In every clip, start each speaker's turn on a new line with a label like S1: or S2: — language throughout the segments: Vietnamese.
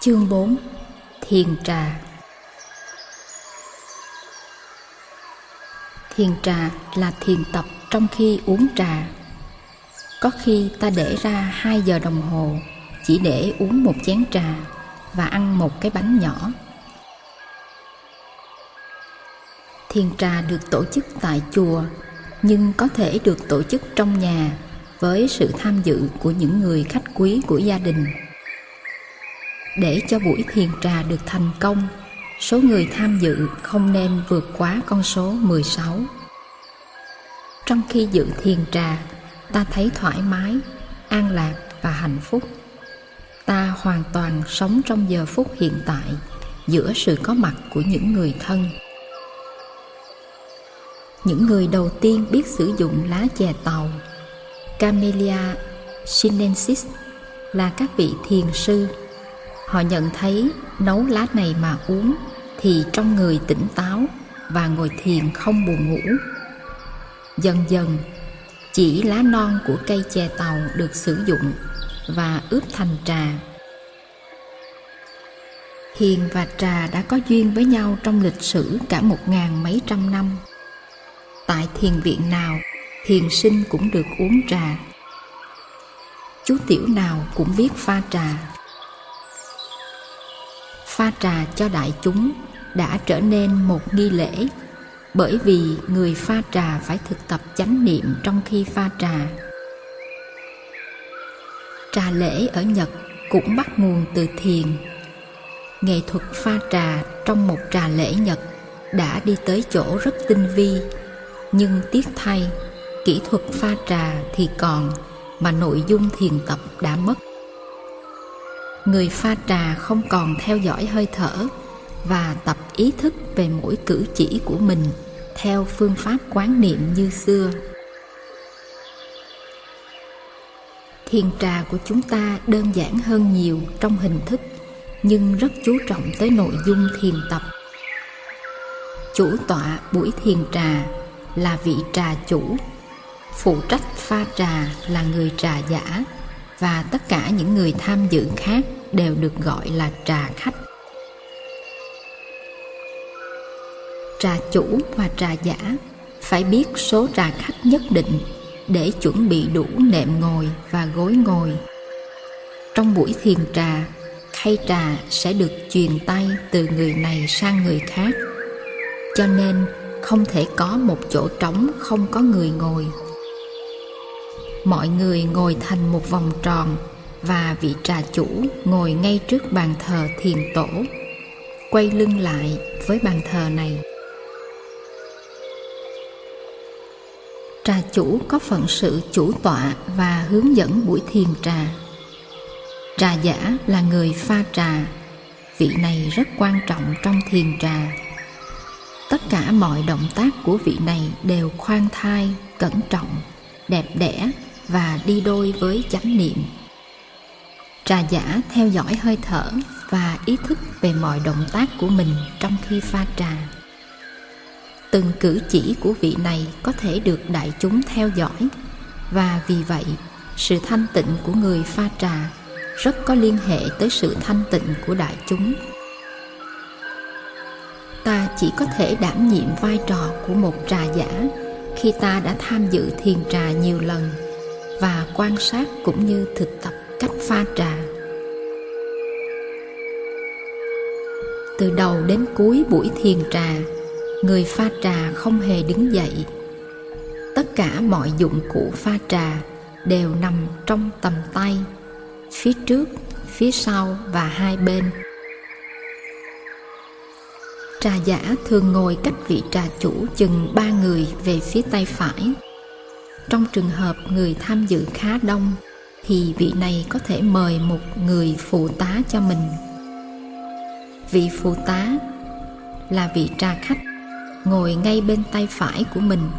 S1: Chương 4 Thiền trà Thiền trà là thiền tập trong khi uống trà. Có khi ta để ra 2 giờ đồng hồ chỉ để uống một chén trà và ăn một cái bánh nhỏ. Thiền trà được tổ chức tại chùa, nhưng có thể được tổ chức trong nhà với sự tham dự của những người khách quý của gia đình. Để cho buổi thiền trà được thành công, số người tham dự không nên vượt quá con số 16. Trong khi dự thiền trà, ta thấy thoải mái, an lạc và hạnh phúc. Ta hoàn toàn sống trong giờ phút hiện tại giữa sự có mặt của những người thân. Những người đầu tiên biết sử dụng lá chè tàu Camellia sinensis là các vị thiền sư. Họ nhận thấy nấu lá này mà uống thì trong người tỉnh táo và ngồi thiền không buồn ngủ. Dần dần, chỉ lá non của cây chè tàu được sử dụng và ướp thành trà. Thiền và trà đã có duyên với nhau trong lịch sử cả một ngàn mấy trăm năm. Tại thiền viện nào thiền sinh cũng được uống trà chú tiểu nào cũng biết pha trà pha trà cho đại chúng đã trở nên một nghi lễ. Bởi vì người pha trà phải thực tập chánh niệm trong khi pha trà. Trà lễ ở nhật cũng bắt nguồn từ thiền. Nghệ thuật pha trà trong một trà lễ nhật đã đi tới chỗ rất tinh vi. Nhưng tiếc thay, kỹ thuật pha trà thì còn mà nội dung thiền tập đã mất người pha trà không còn theo dõi hơi thở và tập ý thức về mỗi cử chỉ của mình theo phương pháp quán niệm như xưa. Thiền trà của chúng ta đơn giản hơn nhiều trong hình thức, nhưng rất chú trọng tới nội dung thiền tập. Chủ tọa buổi thiền trà là vị trà chủ, phụ trách pha trà là người trà giả và tất cả những người tham dự khác đều được gọi là trà khách. Trà chủ và trà giả phải biết số trà khách nhất định để chuẩn bị đủ nệm ngồi và gối ngồi. Trong buổi thiền trà, khay trà sẽ được truyền tay từ người này sang người khác. Cho nên không thể có một chỗ trống không có người ngồi mọi người ngồi thành một vòng tròn và vị trà chủ ngồi ngay trước bàn thờ thiền tổ. Quay lưng lại với bàn thờ này. Trà chủ có phận sự chủ tọa và hướng dẫn buổi thiền trà. Trà giả là người pha trà. Vị này rất quan trọng trong thiền trà. Tất cả mọi động tác của vị này đều khoan thai, cẩn trọng, đẹp đẽ và đi đôi với chánh niệm. Trà giả theo dõi hơi thở và ý thức về mọi động tác của mình trong khi pha trà. Từng cử chỉ của vị này có thể được đại chúng theo dõi, và vì vậy, sự thanh tịnh của người pha trà rất có liên hệ tới sự thanh tịnh của đại chúng. Ta chỉ có thể đảm nhiệm vai trò của một trà giả khi ta đã tham dự thiền trà nhiều lần và quan sát cũng như thực tập cách pha trà. Từ đầu đến cuối buổi thiền trà, người pha trà không hề đứng dậy. Tất cả mọi dụng cụ pha trà đều nằm trong tầm tay, phía trước, phía sau và hai bên. Trà giả thường ngồi cách vị trà chủ chừng ba người về phía tay phải trong trường hợp người tham dự khá đông, thì vị này có thể mời một người phụ tá cho mình. Vị phụ tá là vị trà khách, ngồi ngay bên tay phải của mình.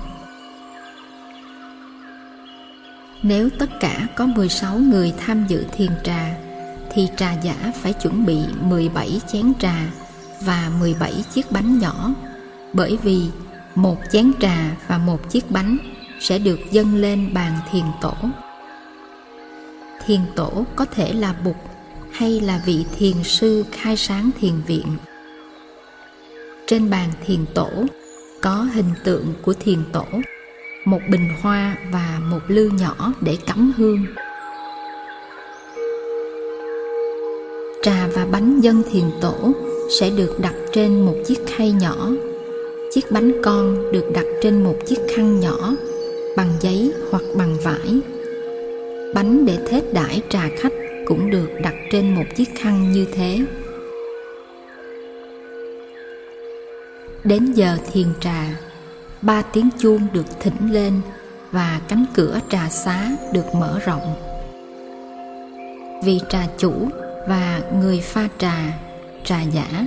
S1: Nếu tất cả có 16 người tham dự thiền trà, thì trà giả phải chuẩn bị 17 chén trà và 17 chiếc bánh nhỏ. Bởi vì một chén trà và một chiếc bánh sẽ được dâng lên bàn thiền tổ. Thiền tổ có thể là bụt hay là vị thiền sư khai sáng thiền viện. Trên bàn thiền tổ có hình tượng của thiền tổ, một bình hoa và một lư nhỏ để cắm hương. Trà và bánh dân thiền tổ sẽ được đặt trên một chiếc khay nhỏ. Chiếc bánh con được đặt trên một chiếc khăn nhỏ bằng giấy hoặc bằng vải. Bánh để thết đãi trà khách cũng được đặt trên một chiếc khăn như thế. Đến giờ thiền trà, ba tiếng chuông được thỉnh lên và cánh cửa trà xá được mở rộng. Vì trà chủ và người pha trà trà giả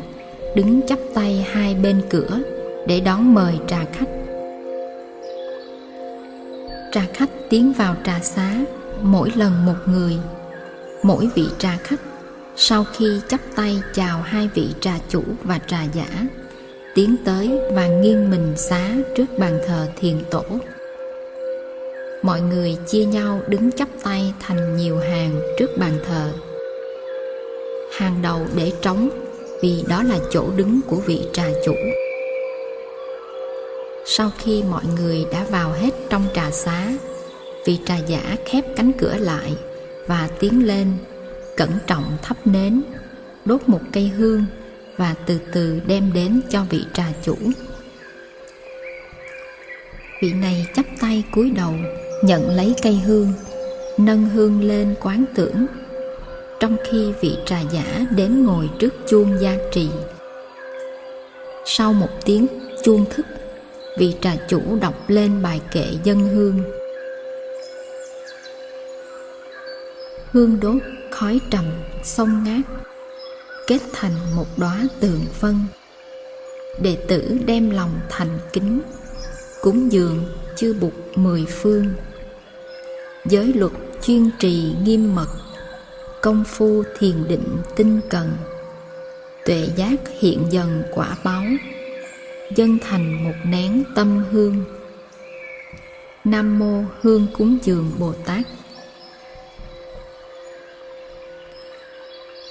S1: đứng chắp tay hai bên cửa để đón mời trà khách trà khách tiến vào trà xá, mỗi lần một người, mỗi vị trà khách, sau khi chắp tay chào hai vị trà chủ và trà giả, tiến tới và nghiêng mình xá trước bàn thờ thiền tổ. Mọi người chia nhau đứng chắp tay thành nhiều hàng trước bàn thờ. Hàng đầu để trống, vì đó là chỗ đứng của vị trà chủ sau khi mọi người đã vào hết trong trà xá, vị trà giả khép cánh cửa lại và tiến lên, cẩn trọng thắp nến, đốt một cây hương và từ từ đem đến cho vị trà chủ. Vị này chắp tay cúi đầu, nhận lấy cây hương, nâng hương lên quán tưởng. Trong khi vị trà giả đến ngồi trước chuông gia trì, sau một tiếng chuông thức vị trà chủ đọc lên bài kệ dân hương. Hương đốt khói trầm, sông ngát, kết thành một đóa tường phân. Đệ tử đem lòng thành kính, cúng dường chư bục mười phương. Giới luật chuyên trì nghiêm mật, công phu thiền định tinh cần. Tuệ giác hiện dần quả báo dân thành một nén tâm hương. Nam mô hương cúng dường bồ tát.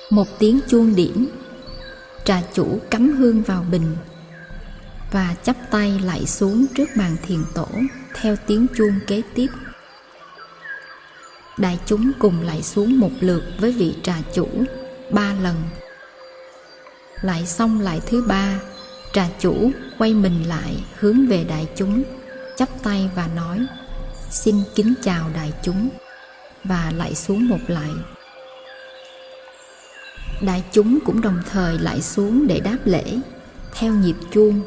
S1: Một tiếng chuông điểm, trà chủ cắm hương vào bình và chắp tay lại xuống trước bàn thiền tổ theo tiếng chuông kế tiếp. Đại chúng cùng lại xuống một lượt với vị trà chủ ba lần. Lại xong lại thứ ba trà chủ quay mình lại hướng về đại chúng, chắp tay và nói, xin kính chào đại chúng. Và lại xuống một lại. Đại chúng cũng đồng thời lại xuống để đáp lễ, theo nhịp chuông.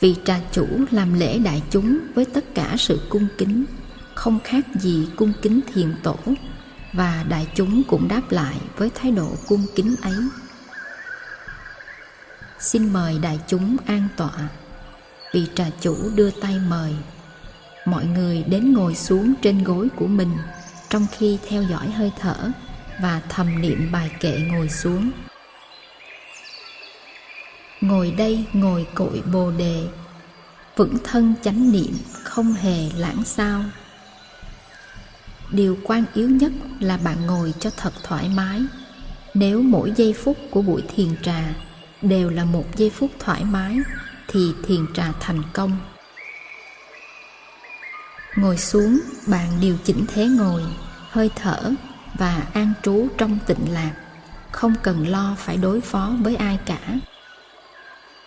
S1: Vì trà chủ làm lễ đại chúng với tất cả sự cung kính, không khác gì cung kính thiền tổ, và đại chúng cũng đáp lại với thái độ cung kính ấy xin mời đại chúng an tọa. Vị trà chủ đưa tay mời, mọi người đến ngồi xuống trên gối của mình, trong khi theo dõi hơi thở và thầm niệm bài kệ ngồi xuống. Ngồi đây ngồi cội bồ đề, vững thân chánh niệm không hề lãng sao. Điều quan yếu nhất là bạn ngồi cho thật thoải mái. Nếu mỗi giây phút của buổi thiền trà đều là một giây phút thoải mái thì thiền trà thành công. Ngồi xuống, bạn điều chỉnh thế ngồi, hơi thở và an trú trong tịnh lạc. Không cần lo phải đối phó với ai cả.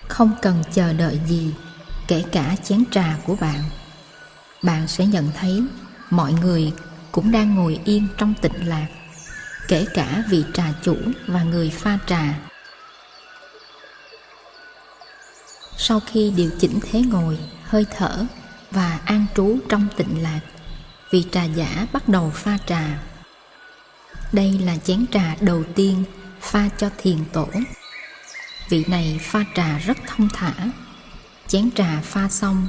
S1: Không cần chờ đợi gì, kể cả chén trà của bạn. Bạn sẽ nhận thấy mọi người cũng đang ngồi yên trong tịnh lạc, kể cả vị trà chủ và người pha trà. Sau khi điều chỉnh thế ngồi, hơi thở và an trú trong tịnh lạc, vị trà giả bắt đầu pha trà. Đây là chén trà đầu tiên pha cho thiền tổ. Vị này pha trà rất thông thả. Chén trà pha xong,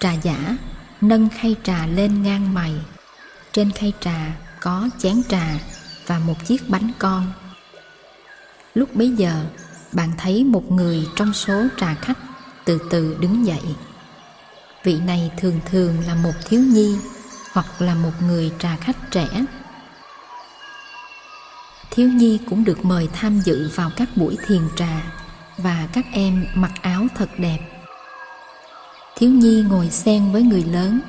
S1: trà giả nâng khay trà lên ngang mày. Trên khay trà có chén trà và một chiếc bánh con. Lúc bấy giờ, bạn thấy một người trong số trà khách từ từ đứng dậy. Vị này thường thường là một thiếu nhi hoặc là một người trà khách trẻ. Thiếu nhi cũng được mời tham dự vào các buổi thiền trà và các em mặc áo thật đẹp. Thiếu nhi ngồi xen với người lớn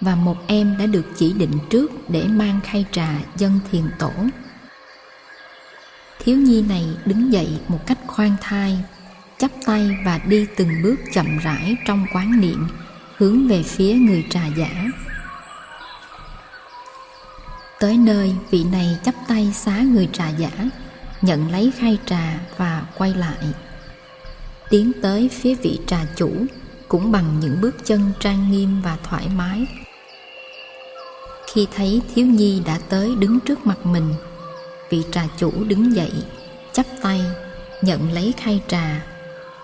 S1: và một em đã được chỉ định trước để mang khay trà dân thiền tổ. Thiếu nhi này đứng dậy một cách khoan thai chắp tay và đi từng bước chậm rãi trong quán niệm, hướng về phía người trà giả. Tới nơi, vị này chắp tay xá người trà giả, nhận lấy khay trà và quay lại. Tiến tới phía vị trà chủ, cũng bằng những bước chân trang nghiêm và thoải mái. Khi thấy thiếu nhi đã tới đứng trước mặt mình, vị trà chủ đứng dậy, chắp tay, nhận lấy khay trà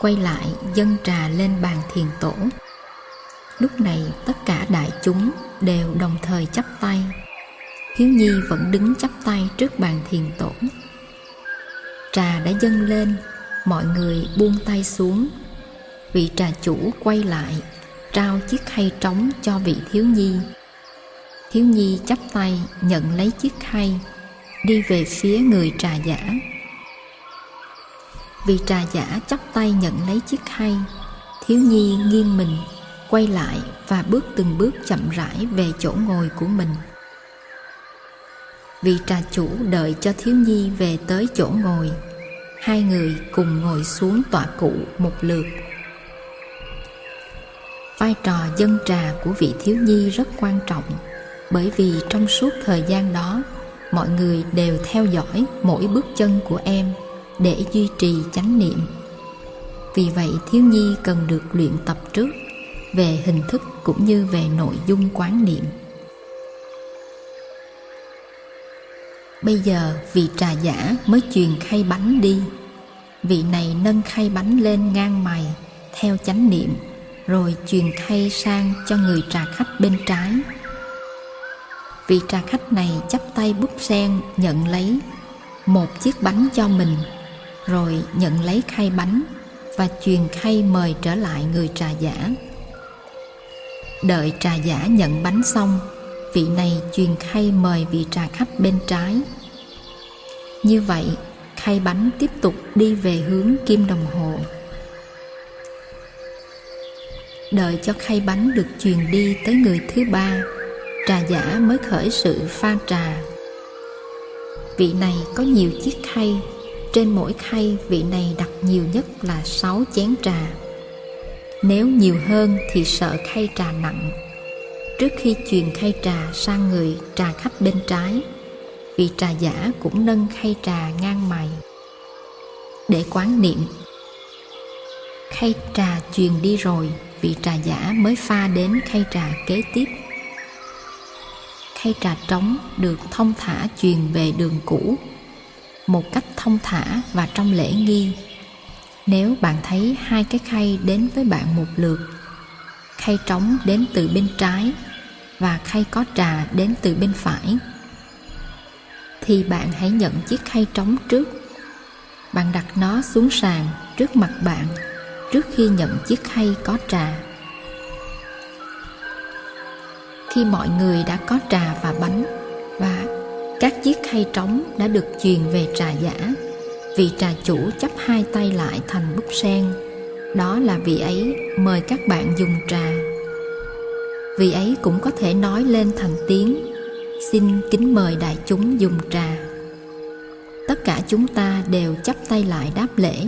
S1: quay lại dâng trà lên bàn thiền tổ. Lúc này tất cả đại chúng đều đồng thời chắp tay. Thiếu nhi vẫn đứng chắp tay trước bàn thiền tổ. Trà đã dâng lên, mọi người buông tay xuống. Vị trà chủ quay lại, trao chiếc khay trống cho vị thiếu nhi. Thiếu nhi chắp tay nhận lấy chiếc khay đi về phía người trà giả vị trà giả chắp tay nhận lấy chiếc khay thiếu nhi nghiêng mình, quay lại và bước từng bước chậm rãi về chỗ ngồi của mình. Vị trà chủ đợi cho thiếu nhi về tới chỗ ngồi, hai người cùng ngồi xuống tọa cụ một lượt. Vai trò dân trà của vị thiếu nhi rất quan trọng, bởi vì trong suốt thời gian đó, mọi người đều theo dõi mỗi bước chân của em để duy trì chánh niệm. Vì vậy thiếu nhi cần được luyện tập trước về hình thức cũng như về nội dung quán niệm. Bây giờ vị trà giả mới truyền khay bánh đi. Vị này nâng khay bánh lên ngang mày theo chánh niệm, rồi truyền khay sang cho người trà khách bên trái. Vị trà khách này chắp tay búp sen nhận lấy một chiếc bánh cho mình rồi nhận lấy khay bánh và truyền khay mời trở lại người trà giả. Đợi trà giả nhận bánh xong, vị này truyền khay mời vị trà khách bên trái. Như vậy, khay bánh tiếp tục đi về hướng kim đồng hồ. Đợi cho khay bánh được truyền đi tới người thứ ba, trà giả mới khởi sự pha trà. Vị này có nhiều chiếc khay trên mỗi khay, vị này đặt nhiều nhất là 6 chén trà. Nếu nhiều hơn thì sợ khay trà nặng. Trước khi truyền khay trà sang người trà khách bên trái, vị trà giả cũng nâng khay trà ngang mày. Để quán niệm, khay trà truyền đi rồi, vị trà giả mới pha đến khay trà kế tiếp. Khay trà trống được thông thả truyền về đường cũ một cách thông thả và trong lễ nghi. Nếu bạn thấy hai cái khay đến với bạn một lượt, khay trống đến từ bên trái và khay có trà đến từ bên phải, thì bạn hãy nhận chiếc khay trống trước. Bạn đặt nó xuống sàn trước mặt bạn trước khi nhận chiếc khay có trà. Khi mọi người đã có trà và bánh và các chiếc khay trống đã được truyền về trà giả vị trà chủ chắp hai tay lại thành búp sen. Đó là vị ấy, mời các bạn dùng trà. Vị ấy cũng có thể nói lên thành tiếng, xin kính mời đại chúng dùng trà. Tất cả chúng ta đều chắp tay lại đáp lễ,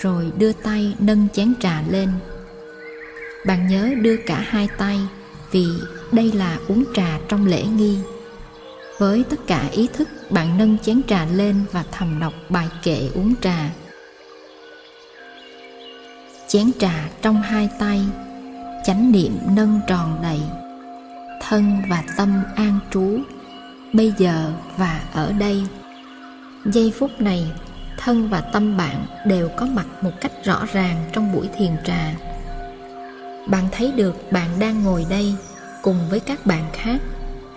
S1: rồi đưa tay nâng chén trà lên. Bạn nhớ đưa cả hai tay vì đây là uống trà trong lễ nghi với tất cả ý thức, bạn nâng chén trà lên và thầm đọc bài kệ uống trà. Chén trà trong hai tay, chánh niệm nâng tròn đầy. Thân và tâm an trú, bây giờ và ở đây. Giây phút này, thân và tâm bạn đều có mặt một cách rõ ràng trong buổi thiền trà. Bạn thấy được bạn đang ngồi đây cùng với các bạn khác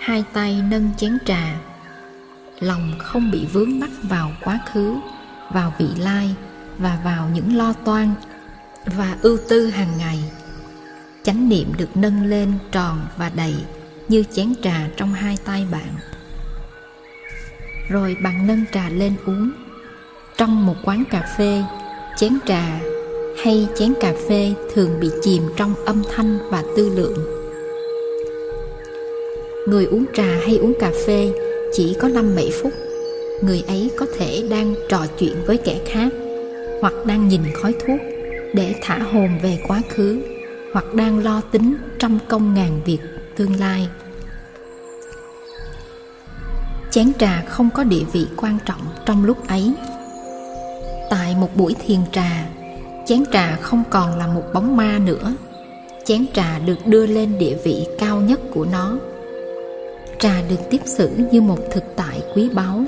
S1: hai tay nâng chén trà. Lòng không bị vướng mắc vào quá khứ, vào vị lai và vào những lo toan và ưu tư hàng ngày. Chánh niệm được nâng lên tròn và đầy như chén trà trong hai tay bạn. Rồi bạn nâng trà lên uống. Trong một quán cà phê, chén trà hay chén cà phê thường bị chìm trong âm thanh và tư lượng người uống trà hay uống cà phê chỉ có 5-7 phút. Người ấy có thể đang trò chuyện với kẻ khác, hoặc đang nhìn khói thuốc để thả hồn về quá khứ, hoặc đang lo tính trăm công ngàn việc tương lai. Chén trà không có địa vị quan trọng trong lúc ấy. Tại một buổi thiền trà, chén trà không còn là một bóng ma nữa. Chén trà được đưa lên địa vị cao nhất của nó trà được tiếp xử như một thực tại quý báu,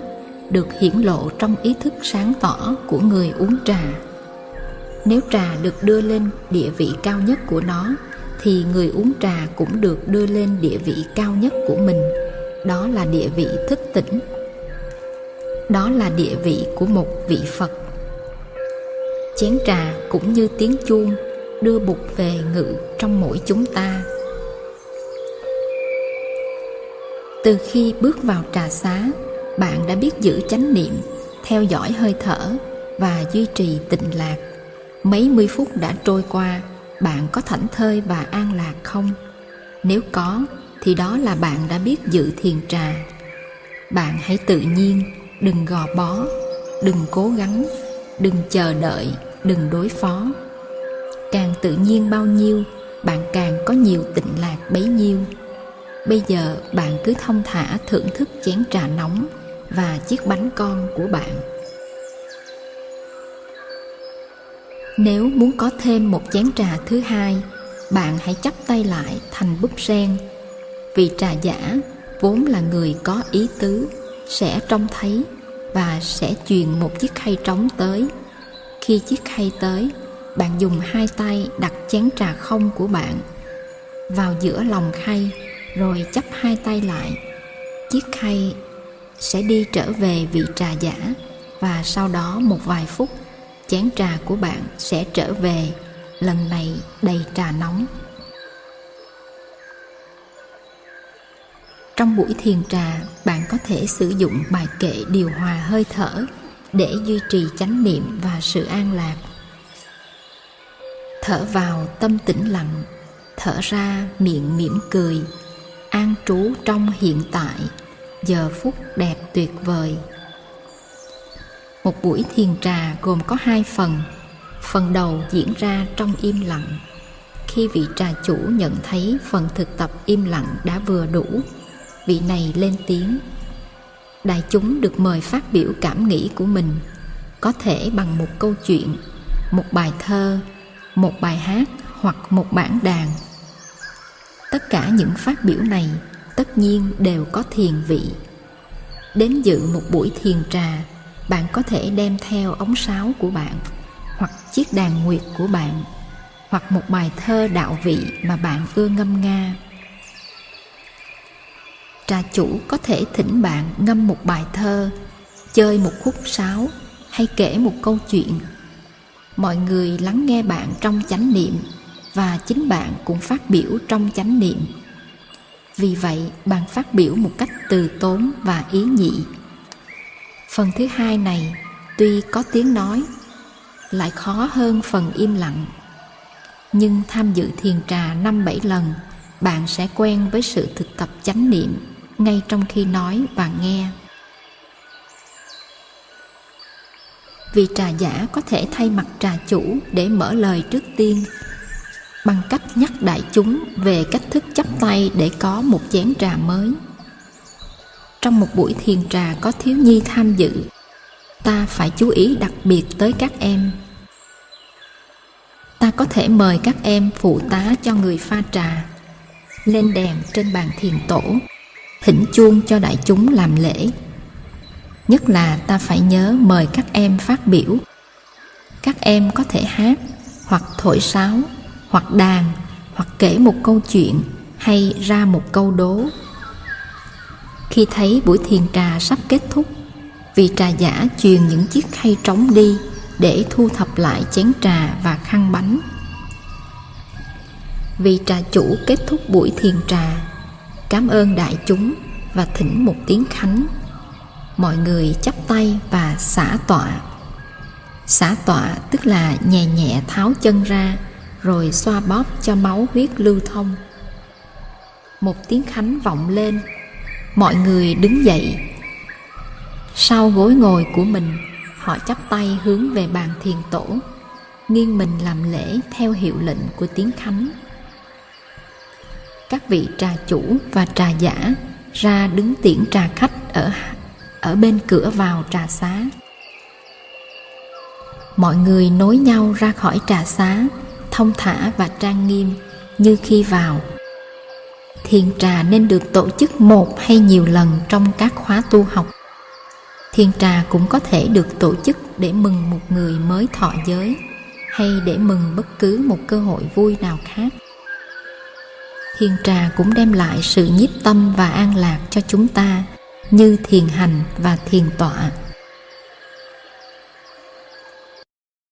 S1: được hiển lộ trong ý thức sáng tỏ của người uống trà. Nếu trà được đưa lên địa vị cao nhất của nó, thì người uống trà cũng được đưa lên địa vị cao nhất của mình. Đó là địa vị thức tỉnh. Đó là địa vị của một vị phật. Chén trà cũng như tiếng chuông đưa bục về ngự trong mỗi chúng ta. Từ khi bước vào trà xá, bạn đã biết giữ chánh niệm, theo dõi hơi thở và duy trì tịnh lạc. Mấy mươi phút đã trôi qua, bạn có thảnh thơi và an lạc không? Nếu có, thì đó là bạn đã biết giữ thiền trà. Bạn hãy tự nhiên, đừng gò bó, đừng cố gắng, đừng chờ đợi, đừng đối phó. Càng tự nhiên bao nhiêu, bạn càng có nhiều tịnh lạc bấy nhiêu bây giờ bạn cứ thông thả thưởng thức chén trà nóng và chiếc bánh con của bạn. Nếu muốn có thêm một chén trà thứ hai, bạn hãy chắp tay lại thành búp sen. Vì trà giả vốn là người có ý tứ, sẽ trông thấy và sẽ truyền một chiếc khay trống tới. Khi chiếc khay tới, bạn dùng hai tay đặt chén trà không của bạn vào giữa lòng khay rồi chắp hai tay lại. Chiếc khay sẽ đi trở về vị trà giả và sau đó một vài phút, chén trà của bạn sẽ trở về, lần này đầy trà nóng. Trong buổi thiền trà, bạn có thể sử dụng bài kệ điều hòa hơi thở để duy trì chánh niệm và sự an lạc. Thở vào tâm tĩnh lặng, thở ra miệng mỉm cười an trú trong hiện tại, giờ phút đẹp tuyệt vời. Một buổi thiền trà gồm có hai phần. Phần đầu diễn ra trong im lặng. Khi vị trà chủ nhận thấy phần thực tập im lặng đã vừa đủ, vị này lên tiếng. Đại chúng được mời phát biểu cảm nghĩ của mình, có thể bằng một câu chuyện, một bài thơ, một bài hát hoặc một bản đàn tất cả những phát biểu này tất nhiên đều có thiền vị. Đến dự một buổi thiền trà, bạn có thể đem theo ống sáo của bạn, hoặc chiếc đàn nguyệt của bạn, hoặc một bài thơ đạo vị mà bạn ưa ngâm nga. Trà chủ có thể thỉnh bạn ngâm một bài thơ, chơi một khúc sáo hay kể một câu chuyện. Mọi người lắng nghe bạn trong chánh niệm và chính bạn cũng phát biểu trong chánh niệm. Vì vậy, bạn phát biểu một cách từ tốn và ý nhị. Phần thứ hai này, tuy có tiếng nói, lại khó hơn phần im lặng. Nhưng tham dự thiền trà năm bảy lần, bạn sẽ quen với sự thực tập chánh niệm ngay trong khi nói và nghe. Vì trà giả có thể thay mặt trà chủ để mở lời trước tiên bằng cách nhắc đại chúng về cách thức chấp tay để có một chén trà mới. Trong một buổi thiền trà có thiếu nhi tham dự, ta phải chú ý đặc biệt tới các em. Ta có thể mời các em phụ tá cho người pha trà, lên đèn trên bàn thiền tổ, thỉnh chuông cho đại chúng làm lễ. Nhất là ta phải nhớ mời các em phát biểu. Các em có thể hát hoặc thổi sáo hoặc đàn, hoặc kể một câu chuyện, hay ra một câu đố. Khi thấy buổi thiền trà sắp kết thúc vị trà giả truyền những chiếc khay trống đi để thu thập lại chén trà và khăn bánh. Vị trà chủ kết thúc buổi thiền trà, cảm ơn đại chúng và thỉnh một tiếng khánh. Mọi người chắp tay và xả tọa. Xả tọa tức là nhẹ nhẹ tháo chân ra rồi xoa bóp cho máu huyết lưu thông. Một tiếng khánh vọng lên. Mọi người đứng dậy. Sau gối ngồi của mình, họ chắp tay hướng về bàn thiền tổ, nghiêng mình làm lễ theo hiệu lệnh của tiếng khánh. Các vị trà chủ và trà giả ra đứng tiễn trà khách ở ở bên cửa vào trà xá. Mọi người nối nhau ra khỏi trà xá thông thả và trang nghiêm như khi vào. Thiền trà nên được tổ chức một hay nhiều lần trong các khóa tu học. Thiền trà cũng có thể được tổ chức để mừng một người mới thọ giới hay để mừng bất cứ một cơ hội vui nào khác. Thiền trà cũng đem lại sự nhiếp tâm và an lạc cho chúng ta như thiền hành và thiền tọa.